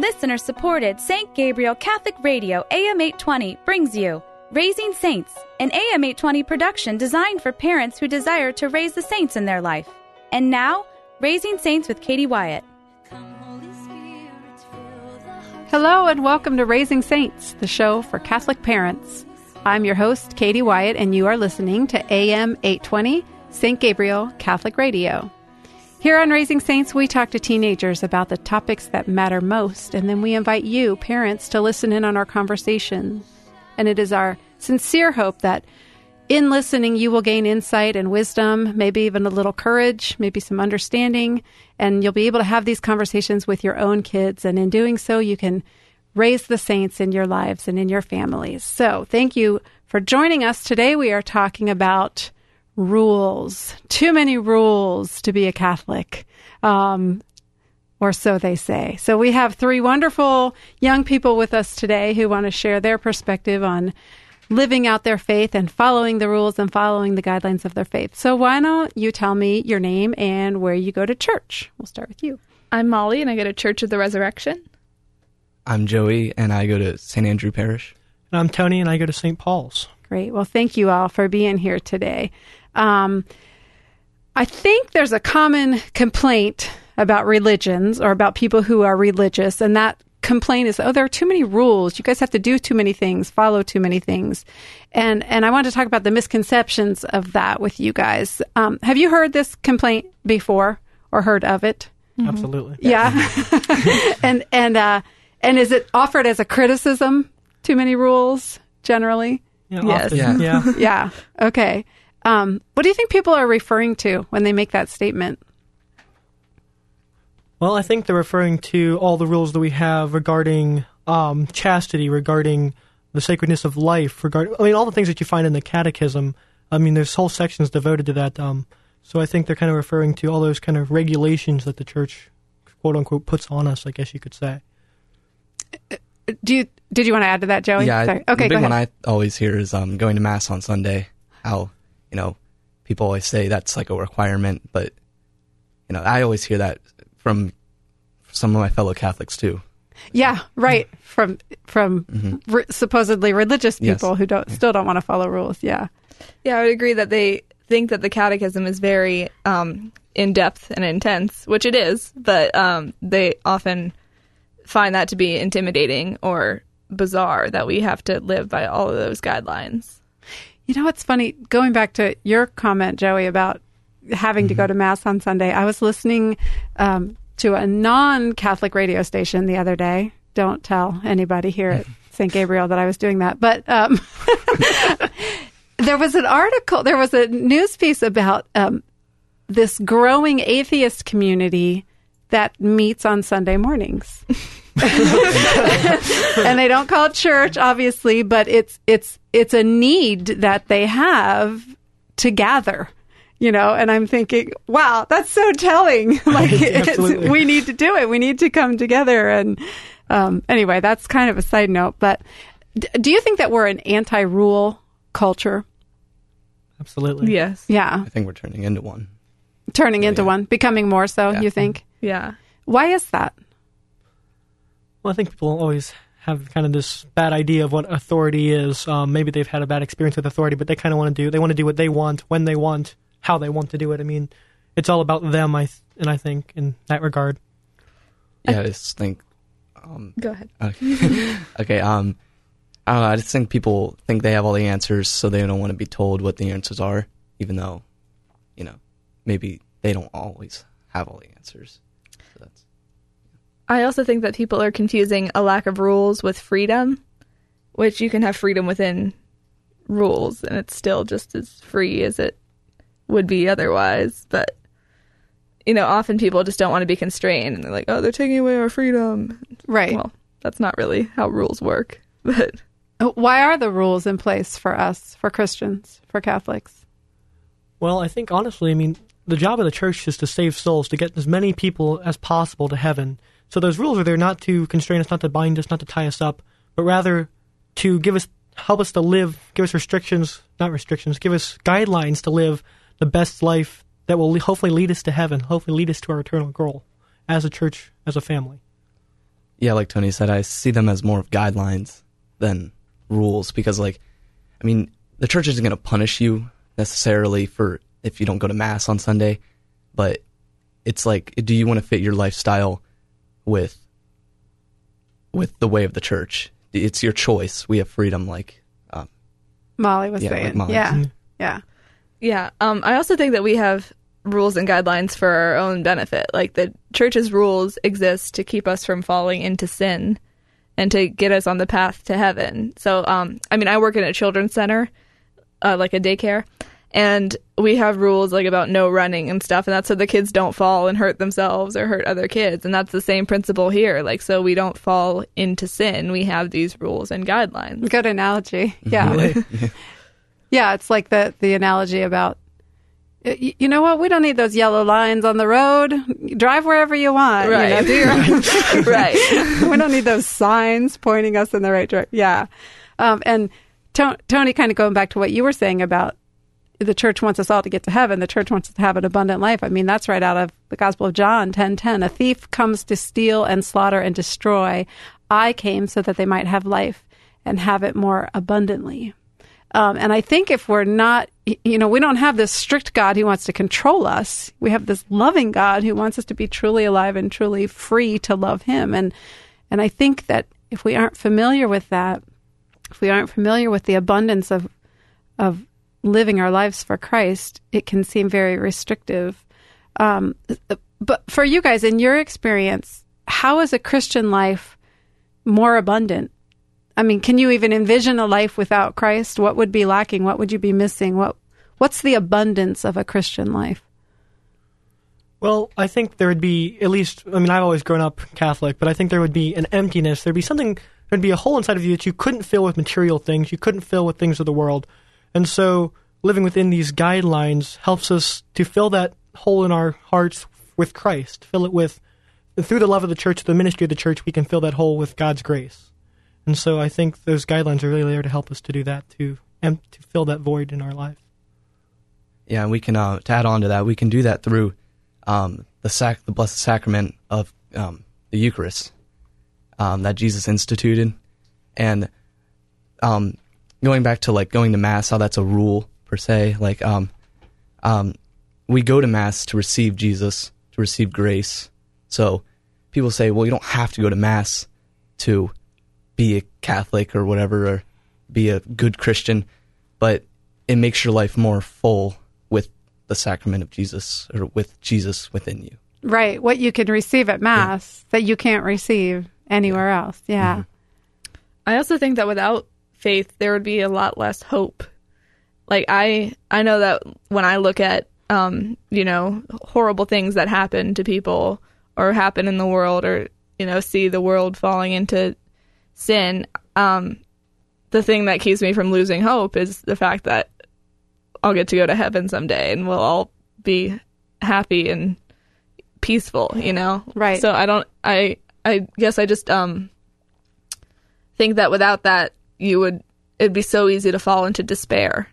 Listener supported St. Gabriel Catholic Radio AM 820 brings you Raising Saints, an AM 820 production designed for parents who desire to raise the saints in their life. And now, Raising Saints with Katie Wyatt. Hello, and welcome to Raising Saints, the show for Catholic parents. I'm your host, Katie Wyatt, and you are listening to AM 820 St. Gabriel Catholic Radio. Here on Raising Saints, we talk to teenagers about the topics that matter most, and then we invite you, parents, to listen in on our conversation. And it is our sincere hope that in listening, you will gain insight and wisdom, maybe even a little courage, maybe some understanding, and you'll be able to have these conversations with your own kids. And in doing so, you can raise the saints in your lives and in your families. So, thank you for joining us. Today, we are talking about rules. Too many rules to be a Catholic. Um, or so they say. So we have three wonderful young people with us today who want to share their perspective on living out their faith and following the rules and following the guidelines of their faith. So why don't you tell me your name and where you go to church? We'll start with you. I'm Molly and I go to Church of the Resurrection. I'm Joey and I go to St. Andrew Parish. And I'm Tony and I go to St. Paul's. Great. Well, thank you all for being here today. Um, I think there's a common complaint about religions or about people who are religious, and that complaint is, oh, there are too many rules. You guys have to do too many things, follow too many things, and and I want to talk about the misconceptions of that with you guys. Um, have you heard this complaint before or heard of it? Mm-hmm. Absolutely. Yeah, and and uh, and is it offered as a criticism? Too many rules, generally. Yeah, Yes. often, Yeah. yeah. Yeah. Okay. Um, what do you think people are referring to when they make that statement? Well, I think they're referring to all the rules that we have regarding um, chastity, regarding the sacredness of life, regarding I mean all the things that you find in the Catechism. I mean, there's whole sections devoted to that. Um, so I think they're kind of referring to all those kind of regulations that the church, quote unquote, puts on us. I guess you could say. Do you did you want to add to that, Joey? yeah, Sorry. the big go one. I always hear is um, going to mass on Sunday. How you know people always say that's like a requirement, but you know I always hear that from some of my fellow Catholics too. yeah, right. From from re- supposedly religious Yes. people who don't still don't want to follow rules. Yeah. Yeah, I would agree that they think that the catechism is very um, in depth and intense, which it is, but um, they often find that to be intimidating or bizarre that we have to live by all of those guidelines. You know what's funny? Going back to your comment, Joey, about having to go to mass on Sunday, I was listening um, to a non-Catholic radio station the other day. Don't tell anybody here at St. Gabriel that I was doing that, but um, there was an article, there was a news piece about um, this growing atheist community that meets on Sunday mornings. and they don't call it church, obviously, but it's it's it's a need that they have to gather. You know, and I'm thinking, wow, that's so telling. like, it's, we need to do it. We need to come together. And um, anyway, that's kind of a side note. But d- do you think that we're an anti-rule culture? Absolutely. Yes. Yeah, I think we're turning into one. turning into yeah. one, becoming more so. Yeah. You think? Yeah. Why is that? Well, I think people always have kind of this bad idea of what authority is. Um, maybe they've had a bad experience with authority, but they kind of want to do. They want to do what they want when they want, how they want to do it. I mean, it's all about them. I th- and I think in that regard. Yeah, I just think. Um, Go ahead. okay. okay. Um, I don't know. I just think people think they have all the answers, so they don't want to be told what the answers are, even though, you know, maybe they don't always have all the answers. So that's I also think that people are confusing a lack of rules with freedom, which you can have freedom within rules and it's still just as free as it would be otherwise. But, you know, often people just don't want to be constrained and they're like, oh, they're taking away our freedom. Right. Well, that's not really how rules work. But uh, Why are the rules in place for us, for Christians, for Catholics? Well, I think honestly, I mean, the job of the church is to save souls, to get as many people as possible to heaven. So those rules are there not to constrain us, not to bind us, not to tie us up, but rather to give us, help us to live, give us restrictions, not restrictions, give us guidelines to live the best life that will hopefully lead us to heaven, hopefully lead us to our eternal goal as a church, as a family. yeah, like Tony said, I see them as more of guidelines than rules because, like, I mean, the church isn't going to punish you necessarily for if you don't go to mass on Sunday, but it's like, do you want to fit your lifestyle with with the way of the church? It's your choice. We have freedom, like, um, Molly was Yeah, like saying. Molly. Yeah. Yeah. Yeah. Um, I also think that we have rules and guidelines for our own benefit. Like the church's rules exist to keep us from falling into sin and to get us on the path to heaven. So, um, I mean, I work in a children's center, uh, like a daycare, and we have rules like about no running and stuff, and that's so the kids don't fall and hurt themselves or hurt other kids. And that's the same principle here. Like, so we don't fall into sin. We have these rules and guidelines. Good analogy. Yeah. yeah, it's like the the analogy about you know what? We don't need those yellow lines on the road. Drive wherever you want. you know, Right. do your- right. we don't need those signs pointing us in the right direction. Yeah. Um, and to- Tony, kind of going back to what you were saying about the church wants us all to get to heaven. The church wants us to have an abundant life. I mean, that's right out of the Gospel of John 10:10. A thief comes to steal and slaughter and destroy. I came so that they might have life and have it more abundantly. Um, and I think if we're not, you know, we don't have this strict God who wants to control us. We have this loving God who wants us to be truly alive and truly free to love Him. And and I think that if we aren't familiar with that, if we aren't familiar with the abundance of of living our lives for Christ, it can seem very restrictive. Um, but for you guys, in your experience, how is a Christian life more abundant? I mean, can you even envision a life without Christ? What would be lacking? What would you be missing? What What's the abundance of a Christian life? Well, I think there would be at least. I mean, I've always grown up Catholic, but I think there would be an emptiness. There'd be something. There'd be a hole inside of you that you couldn't fill with material things. You couldn't fill with things of the world, and so living within these guidelines helps us to fill that hole in our hearts with Christ. Fill it with through the love of the church, the ministry of the church. We can fill that hole with God's grace, and so I think those guidelines are really there to help us to do that to em- to fill that void in our life. Yeah, and we can uh, to add on to that, we can do that through um, the sac- the blessed sacrament of um, the Eucharist um, that Jesus instituted, and um, going back to like going to mass, how that's a rule per se. Like, um, um, we go to mass to receive Jesus, to receive grace. So people say, well, you don't have to go to mass to be a Catholic or whatever, or be a good Christian, but it makes your life more full with the sacrament of Jesus or with Jesus within you. Right. What you can receive at Mass that you can't receive anywhere else. Yeah. I also think that without faith, there would be a lot less hope. Like I, I know that when I look at, um, you know, horrible things that happen to people or happen in the world, or you know, see the world falling into sin, um, the thing that keeps me from losing hope is the fact that I'll get to go to heaven someday, and we'll all be happy and peaceful. You know, Right. So I don't. I I guess I just um think that without that you would it'd be so easy to fall into despair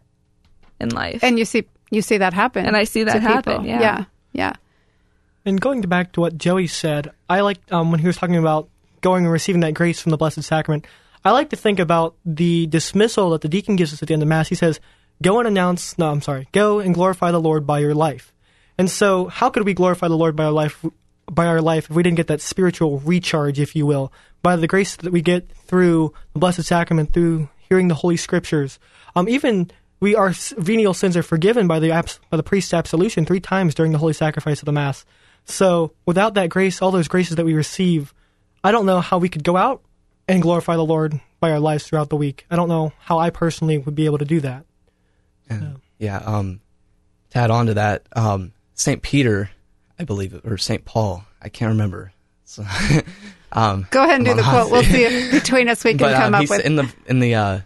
in life. And you see you see that happen. And I see that happen, yeah. Yeah. Yeah. And going back to what Joey said, I like um, when he was talking about going and receiving that grace from the Blessed Sacrament. I like to think about the dismissal that the deacon gives us at the end of Mass. He says, "Go and announce." No, I'm sorry. Go and glorify the Lord by your life. And so, how could we glorify the Lord by our life? By our life, if we didn't get that spiritual recharge, if you will, by the grace that we get through the Blessed Sacrament, through hearing the Holy Scriptures, um, even we our venial sins are forgiven by the abs- by the priest's absolution three times during the holy sacrifice of the Mass. So without that grace, all those graces that we receive, I don't know how we could go out and glorify the Lord by our lives throughout the week. I don't know how I personally would be able to do that. And, yeah. Um, to add on to that, um, Saint Peter, I believe, or Saint Paul, I can't remember. So, um, Go ahead and do the quote. We'll see if between us we can but come um, up with in the in the uh,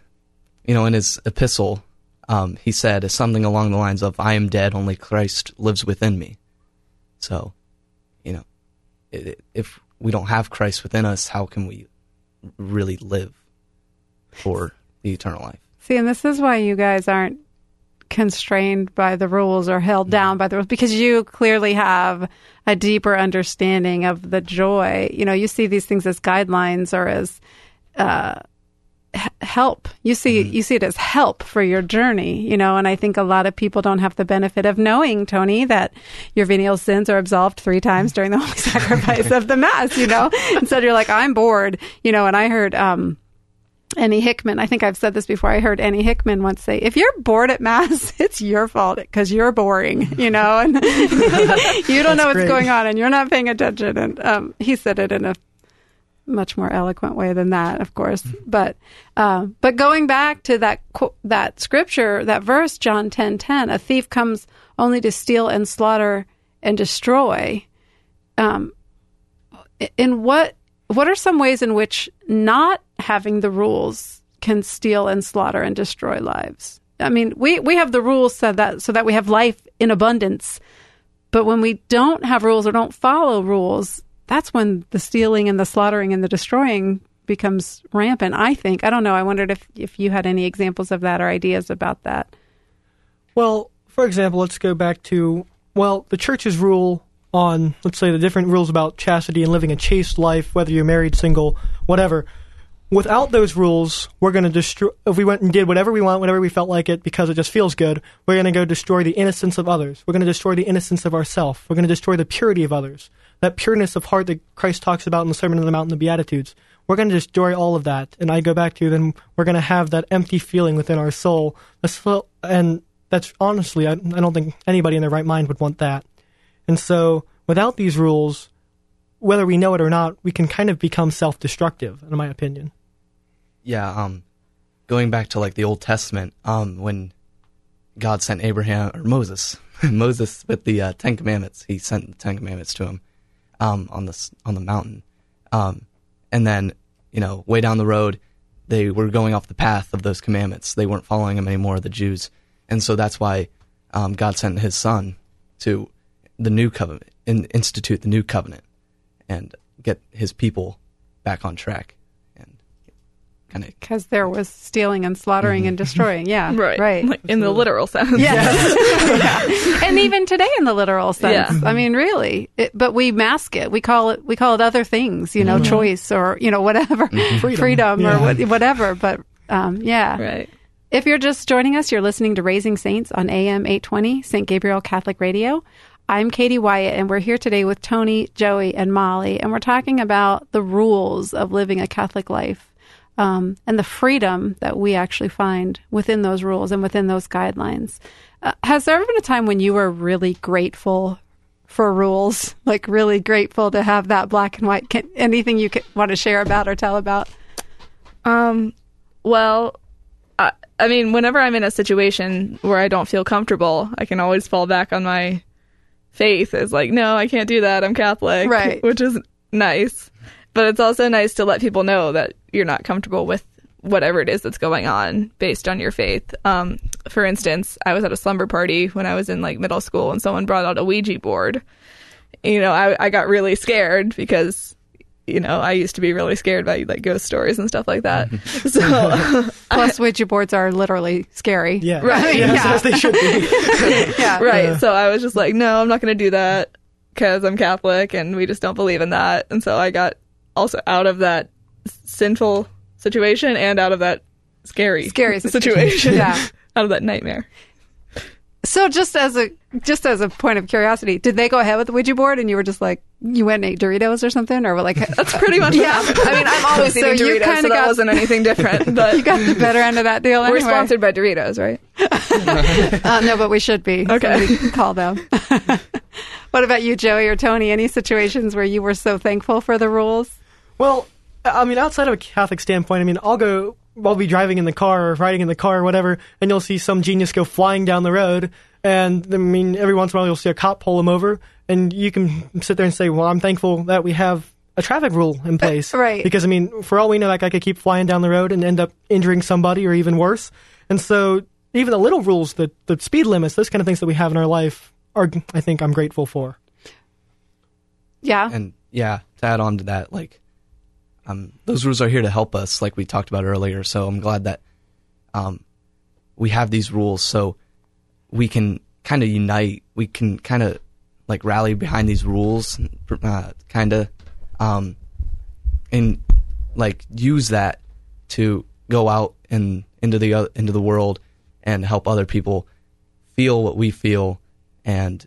you know in his epistle, um, he said something along the lines of, "I am dead; only Christ lives within me." So, you know, it, it- if we don't have Christ within us, how can we really live for the eternal life? See, and this is why you guys aren't constrained by the rules or held down by the rules because you clearly have a deeper understanding of the joy. You know, you see these things as guidelines or as uh, help. You see, you see it as help for your journey. You know, and I think a lot of people don't have the benefit of knowing, Tony, that your venial sins are absolved three times during the holy sacrifice of the mass. You know, instead you're like, I'm bored. You know, and I heard. um Annie Hickman, I think I've said this before. I heard Annie Hickman once say, if you're bored at Mass, it's your fault because you're boring, you know, and you don't know what's great. going on and you're not paying attention. And um, he said it in a much more eloquent way than that, of course. But uh, but going back to that that scripture, that verse, John ten ten, a thief comes only to steal and slaughter and destroy. Um, in what what are some ways in which not having the rules can steal and slaughter and destroy lives? I mean, we, we have the rules so that so that we have life in abundance. But when we don't have rules or don't follow rules, that's when the stealing and the slaughtering and the destroying becomes rampant, I think. I don't know. I wondered if, if you had any examples of that or ideas about that. Well, for example, let's go back to well, the church's rule on let's say the different rules about chastity and living a chaste life, whether you're married, single, whatever. Without those rules, we're going to destroy. If we went and did whatever we want, whenever we felt like it, because it just feels good, we're going to go destroy the innocence of others. We're going to destroy the innocence of ourselves. We're going to destroy the purity of others. That pureness of heart that Christ talks about in the Sermon on the Mount and the Beatitudes. We're going to destroy all of that. And I go back to then we're going to have that empty feeling within our soul. And that's honestly, I, I don't think anybody in their right mind would want that. And so, without these rules, whether we know it or not, we can kind of become self destructive, in my opinion. Yeah, um, going back to like the Old Testament, um, when God sent Abraham or Moses, Moses with the uh, Ten Commandments, he sent the Ten Commandments to him, um, on the on the mountain, um, and then you know way down the road, they were going off the path of those commandments. They weren't following them anymore, the Jews, and so that's why um, God sent His Son to the new covenant, in, institute the new covenant, and get His people back on track, kind of Because there was stealing and slaughtering and mm-hmm. destroying. Yeah. Right. Right. Like, in the literal sense. Yeah. and even today in the literal sense. Yeah. I mm-hmm. mean, really. It, but we mask it. We call it we call it other things, you know, mm-hmm. choice or, you know, whatever. Freedom, or Yeah. what, whatever. But um, yeah. Right. If you're just joining us, you're listening to Raising Saints on AM 820, St. Gabriel Catholic Radio. I'm Katie Wyatt, and we're here today with Tony, Joey, and Molly, and we're talking about the rules of living a Catholic life um, and the freedom that we actually find within those rules and within those guidelines. Uh, has there ever been a time when you were really grateful for rules, like really grateful to have that black and white? Can, anything you could, want to share about or tell about? Um, well, I, I mean, whenever I'm in a situation where I don't feel comfortable, I can always fall back on my faith as like, no, I can't do that. I'm Catholic. Right. Which is nice. But it's also nice to let people know that you're not comfortable with whatever it is that's going on based on your faith. Um, for instance, I was at a slumber party when I was in like middle school and someone brought out a Ouija board. You know, I, I got really scared because you know, I used to be really scared by like ghost stories and stuff like that. so, Plus, Ouija boards are literally scary. Yeah, Right, Yeah, yeah. as they should be. yeah. right. So I was just like, no, I'm not going to do that because I'm Catholic and we just don't believe in that. And so I got also out of that sinful situation and out of that scary, Scary situation. situation. Yeah. out of that nightmare. So just as a just as a point of curiosity, did they go ahead with the Ouija board and you were just like you went and ate Doritos or something or like That's pretty much yeah. I mean, I'm always So eating you Doritos, kinda so that got- wasn't anything different. But you got the better end of that deal we're sponsored by Doritos, right? Uh, no, but we should be. Okay. Somebody call them. what about you, Joey or Tony? Any situations where you were so thankful for the rules? Well, I mean, outside of a Catholic standpoint, I mean, I'll go, I'll be driving in the car or riding in the car or whatever, and you'll see some genius go flying down the road. And I mean, every once in a while you'll see a cop pull him over, and you can sit there and say, "Well, I'm thankful that we have a traffic rule in uh, place." right. Because I mean, for all we know, that guy could keep flying down the road and end up injuring somebody or even worse. And so, even the little rules, the the speed limits, those kind of things that we have in our life, are I think I'm grateful for. Yeah. And yeah, to add on to that, like, um, those rules are here to help us, like we talked about earlier. So I'm glad that um, we have these rules. So we can kind of unite. We can kind of like rally behind these rules, uh, kind of, um, and like use that to go out and into the uh, into the world and help other people feel what we feel and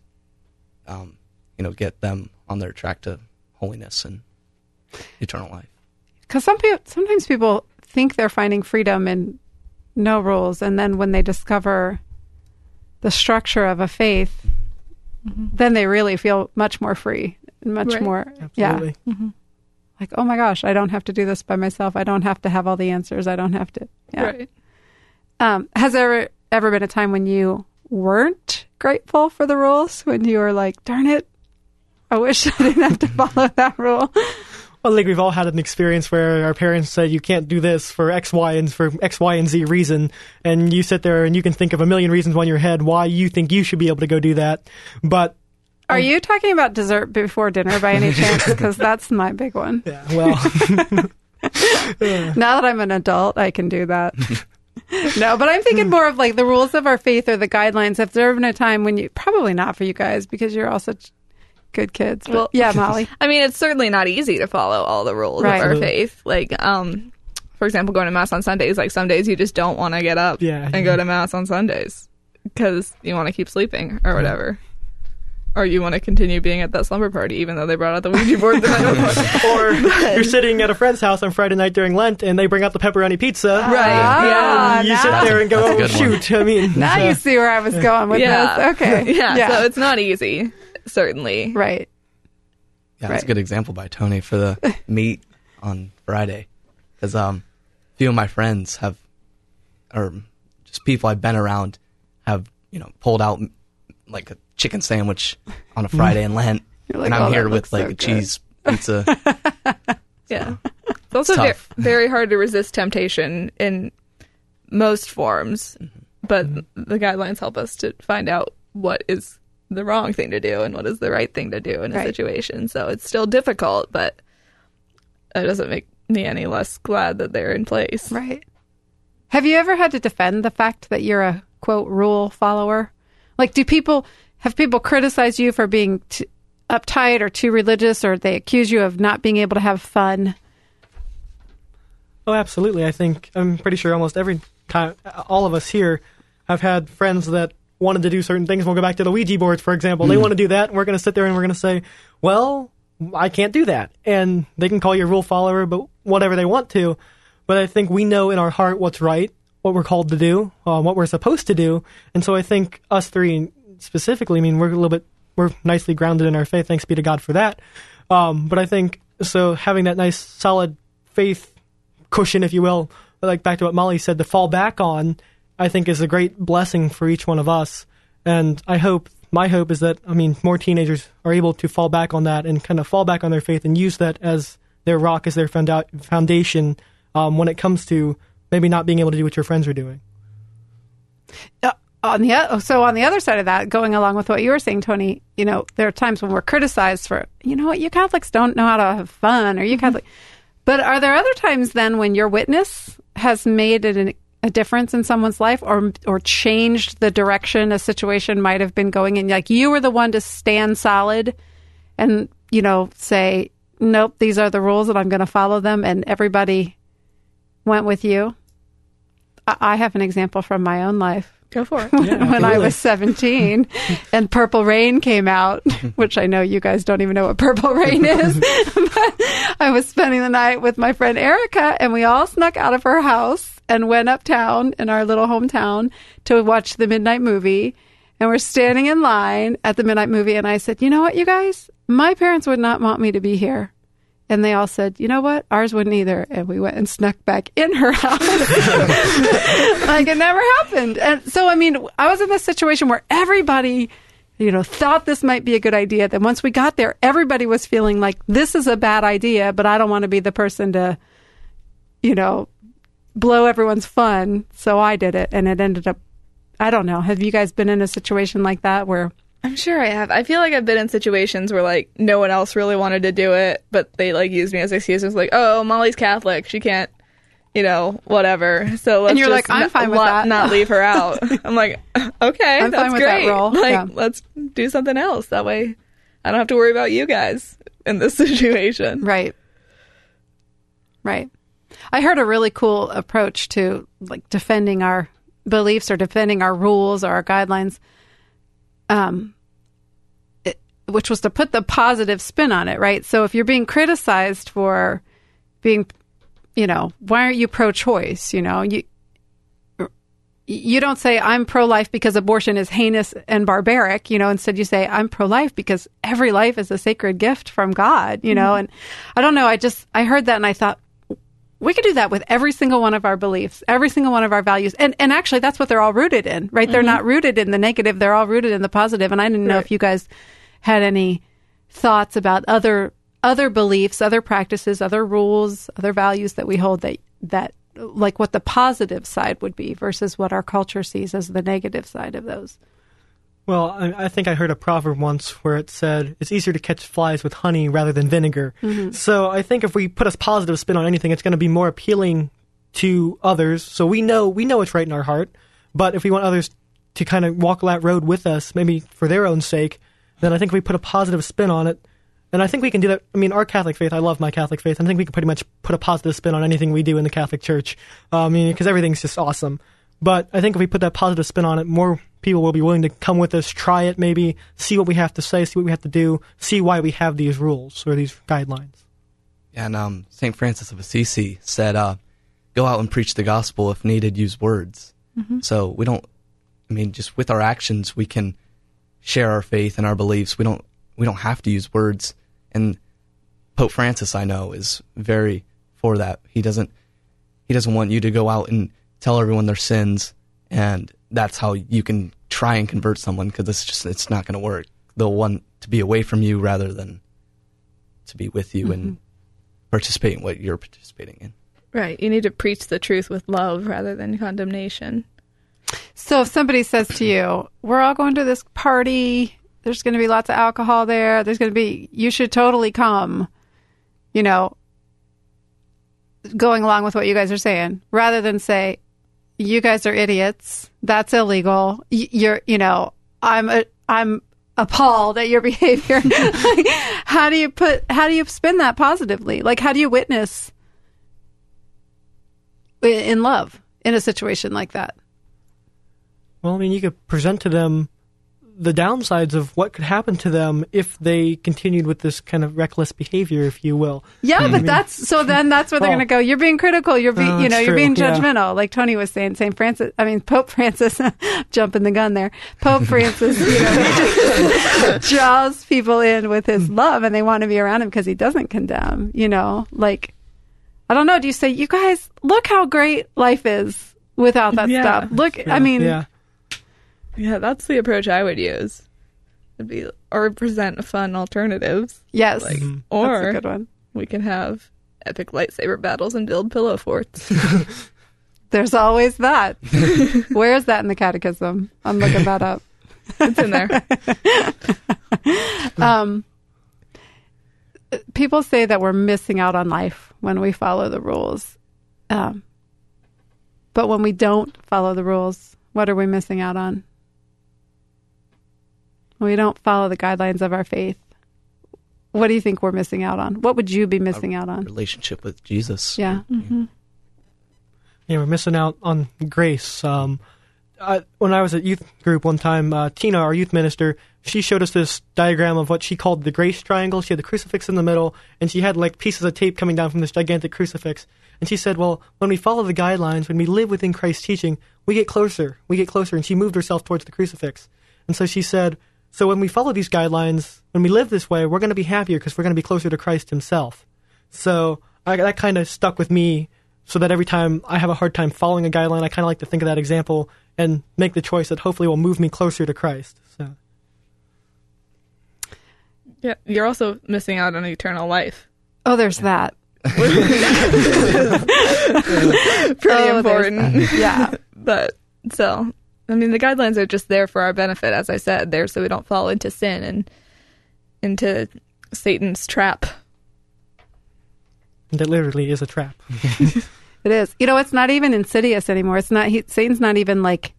um, you know get them on their track to holiness and eternal life. Because some people, sometimes people think they're finding freedom in no rules, and then when they discover the structure of a faith, then they really feel much more free and much Right. more, Absolutely. yeah, like oh my gosh, I don't have to do this by myself. I don't have to have all the answers. I don't have to. Yeah. Right. Um, has there ever been a time when you weren't grateful for the rules? When you were like, darn it, I wish I didn't have to follow that rule. Well, I think we've all had an experience where our parents said you can't do this for X, Y, and for X, Y, and Z reason, and you sit there and you can think of a million reasons on your head why you think you should be able to go do that, but Are um, you talking about dessert before dinner by any chance? Because that's my big one. yeah, well, Now that I'm an adult, I can do that. no, but I'm thinking more of like the rules of our faith or the guidelines. Have there been a time when you probably not for you guys because you're all such good kids? But Well- yeah, Molly. I mean, it's certainly not easy to follow all the rules Right. of our Absolutely. faith. Like, um, for example, going to mass on Sundays. Like some days you just don't want to get up Yeah. and go to mass on Sundays because you want to keep sleeping or whatever, or you want to continue being at that slumber party even though they brought out the Ouija board the night before. or you're sitting at a friend's house on Friday night during Lent, and they bring out the pepperoni pizza, Right. Ah, and you now- sit there and go, "Oh good one. shoot!" I mean, Now uh, you see where I was going with yeah. this. Okay. yeah. So it's not easy, certainly. right. Yeah, that's Right. a good example by Tony for the meat on Friday, because um, a few of my friends have, or just people I've been around, have you know pulled out like a chicken sandwich on a Friday in Lent, like, and "Oh, I'm that here with like so a good." cheese pizza. Yeah. so, It's also ve- tough. very hard to resist temptation in most forms, but the guidelines help us to find out what is the wrong thing to do and what is the right thing to do in a Right. situation. So it's still difficult, but it doesn't make me any less glad that they're in place. Right. Have you ever had to defend the fact that you're a quote rule follower? Like, do people have people criticize you for being t- uptight or too religious, or they accuse you of not being able to have fun? Oh, absolutely. I think I'm pretty sure almost every time, all of us here have had friends that wanted to do certain things. We'll go back to the Ouija boards, for example. They want to do that, and we're going to sit there and we're going to say, "Well, I can't do that," and they can call you a rule follower, but whatever they want to. But I think we know in our heart what's right, what we're called to do, uh, what we're supposed to do, and so I think us three specifically. I mean, we're a little bit we're nicely grounded in our faith. Thanks be to God for that. Um, but I think so having that nice solid faith cushion, if you will, like back to what Molly said, to fall back on, I think is a great blessing for each one of us. And I hope, my hope is that, I mean, more teenagers are able to fall back on that and kind of fall back on their faith and use that as their rock, as their founda- foundation um, when it comes to maybe not being able to do what your friends are doing. Uh, on the so on the other side of that, going along with what you were saying, Tony, you know, there are times when we're criticized for, you know what, you Catholics don't know how to have fun, or you Catholic. But are there other times then when your witness has made it an, a difference in someone's life, or or changed the direction a situation might have been going in? Like you were the one to stand solid, and you know, say, nope, these are the rules, and I'm going to follow them, and everybody went with you. I, I have an example from my own life Go for it. when I was 17 and Purple Rain came out, which I know you guys don't even know what Purple Rain is. but I was spending the night with my friend Erica and we all snuck out of her house and went uptown in our little hometown to watch the midnight movie. And we're standing in line at the midnight movie and I said, "You know what, you guys? My parents would not want me to be here." And they all said, you know what? Ours wouldn't either. And we went and snuck back in her house. like it never happened. And so, I mean, I was in this situation where everybody, you know, thought this might be a good idea. Then once we got there, everybody was feeling like this is a bad idea, but I don't want to be the person to, you know, blow everyone's fun. So I did it. And it ended up, I don't know. Have you guys been in a situation like that where, I'm sure I have. I feel like I've been in situations where like no one else really wanted to do it, but they like used me as excuses like, "Oh, Molly's Catholic. She can't you know, whatever. So let's And you're like, I'm not, fine with that. not leave her out. I'm like, okay, I'm that's that great. role, Like, yeah. let's do something else. That way, I don't have to worry about you guys in this situation. Right. Right. I heard a really cool approach to like defending our beliefs or defending our rules or our guidelines. Um, it, which was to put the positive spin on it, right? So if you're being criticized for being, you know, why aren't you pro-choice? You know, you you don't say I'm pro-life because abortion is heinous and barbaric. You know, instead you say I'm pro-life because every life is a sacred gift from God. You know, and I don't know. I just I heard that and I thought we could do that with every single one of our beliefs, every single one of our values. And and actually that's what they're all rooted in, right? They're mm-hmm. not rooted in the negative, they're all rooted in the positive. And I didn't know Right. if you guys had any thoughts about other other beliefs, other practices, other rules, other values that we hold that that like what the positive side would be versus what our culture sees as the negative side of those. Well, I, I think I heard a proverb once where it said it's easier to catch flies with honey rather than vinegar. So I think if we put a positive spin on anything, it's going to be more appealing to others. So we know we know it's right in our heart, but if we want others to kind of walk that road with us, maybe for their own sake, then I think if we put a positive spin on it, and I think we can do that. I mean, our Catholic faith, I love my Catholic faith. I think we can pretty much put a positive spin on anything we do in the Catholic Church. Uh, I mean, because everything's just awesome. But I think if we put that positive spin on it, more people will be willing to come with us, try it maybe, see what we have to say, see what we have to do, see why we have these rules or these guidelines. And um, St. Francis of Assisi said, uh, go out and preach the gospel. If needed, use words. So we don't, I mean, just with our actions, we can share our faith and our beliefs. We don't, we don't have to use words. And Pope Francis, I know, is very for that. He doesn't, he doesn't want you to go out and tell everyone their sins. And that's how you can try and convert someone because it's just, it's not going to work. They'll want to be away from you rather than to be with you and mm-hmm. participate in what you're participating in. Right. You need to preach the truth with love rather than condemnation. So if somebody says to you, "We're all going to this party. There's going to be lots of alcohol there. There's going to be you should totally come." You know, going along with what you guys are saying, rather than say, "You guys are idiots. That's illegal. You're, you know, I'm a, I'm appalled at your behavior." Like, how do you put? How do you spin that positively? Like, how do you witness in love in a situation like that? Well, I mean, you could present to them the downsides of what could happen to them if they continued with this kind of reckless behavior, if you will. Yeah, but that's so. Then that's where they're Well- going to go. You're being critical. You're being, Oh, you know, you're being true, yeah. judgmental. Like Tony was saying, Saint Francis. I mean, Pope Francis, jumping the gun there. Pope Francis, you know, draws people in with his mm. love, and they want to be around him because he doesn't condemn. You know, like I don't know. Do you say, you guys, look how great life is without that Yeah. stuff? Look, I mean, yeah. Yeah, that's the approach I would use. It'd be or present fun alternatives. yes, Like or that's a or good one. we can have epic lightsaber battles and build pillow forts. There's always that. Where is that in the catechism? I'm looking that up. it's in there. um, people say that we're missing out on life when we follow the rules. Um, but when we don't follow the rules, what are we missing out on? When we don't follow the guidelines of our faith, what do you think we're missing out on? What would you be missing out on? Relationship with Jesus. Yeah. Yeah, we're missing out on grace. Um, I, when I was at youth group one time, uh, Tina, our youth minister, she showed us this diagram of what she called the grace triangle. She had the crucifix in the middle, and she had like pieces of tape coming down from this gigantic crucifix. And she said, "Well, when we follow the guidelines, when we live within Christ's teaching, we get closer. We get closer." And she moved herself towards the crucifix. And so she said, "So when we follow these guidelines, when we live this way, we're going to be happier because we're going to be closer to Christ Himself." So I, that kind of stuck with me so that every time I have a hard time following a guideline, I kind of like to think of that example and make the choice that hopefully will move me closer to Christ. So, Yeah, you're also missing out on eternal life. Oh, there's that. Pretty Oh, there's important. Yeah. but so, I mean, the guidelines are just there for our benefit, as I said, there so we don't fall into sin and into Satan's trap. that literally is a trap. It is. You know, it's not even insidious anymore. It's not. He, Satan's not even like.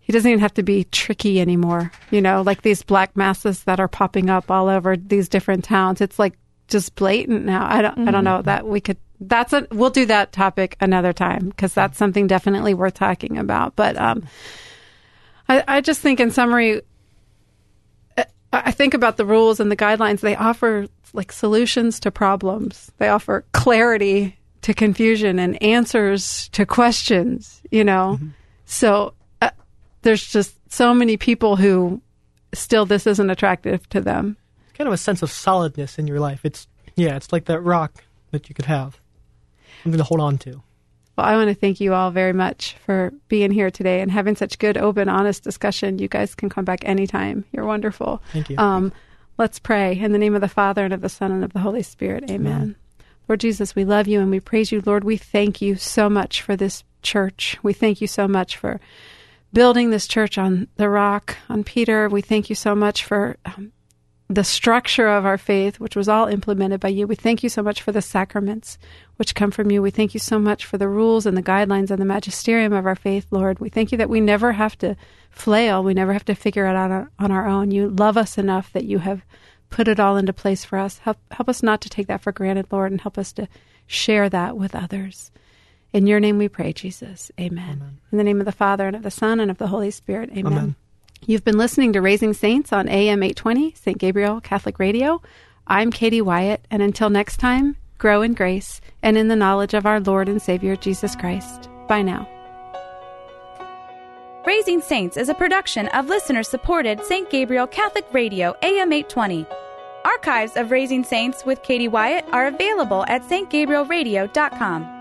He doesn't even have to be tricky anymore. You know, like these black masses that are popping up all over these different towns. It's like just blatant now. I don't. I don't know mm-hmm. that we could. That's a. We'll do that topic another time because that's something definitely worth talking about. But um, I, I just think in summary, I think about the rules and the guidelines. They offer like solutions to problems. They offer clarity to confusion and answers to questions. You know, mm-hmm. so uh, there's just so many people who still this isn't attractive to them. Kind of a sense of solidness in your life. It's yeah, it's like that rock that you could have, something to hold on to. Well, I want to thank you all very much for being here today and having such good, open, honest discussion. You guys can come back anytime. You're wonderful. Thank you. Um, let's pray. In the name of the Father, and of the Son, and of the Holy Spirit. Amen. Amen. Lord Jesus, we love you and we praise you. Lord, we thank you so much for this church. We thank you so much for building this church on the rock, on Peter. We thank you so much for um, the structure of our faith, which was all implemented by you. We thank you so much for the sacraments which come from you. We thank you so much for the rules and the guidelines and the magisterium of our faith, Lord. We thank you that we never have to flail. We never have to figure it out on, on our own. You love us enough that you have put it all into place for us. Help, help us not to take that for granted, Lord, and help us to share that with others. In your name we pray, Jesus. Amen. Amen. In the name of the Father, and of the Son, and of the Holy Spirit. Amen. Amen. You've been listening to Raising Saints on AM 820, St. Gabriel Catholic Radio. I'm Katie Wyatt, and until next time, grow in grace and in the knowledge of our Lord and Savior Jesus Christ. Bye now. Raising Saints is a production of listener supported St. Gabriel Catholic Radio AM 820. Archives of Raising Saints with Katie Wyatt are available at stgabrielradio.com.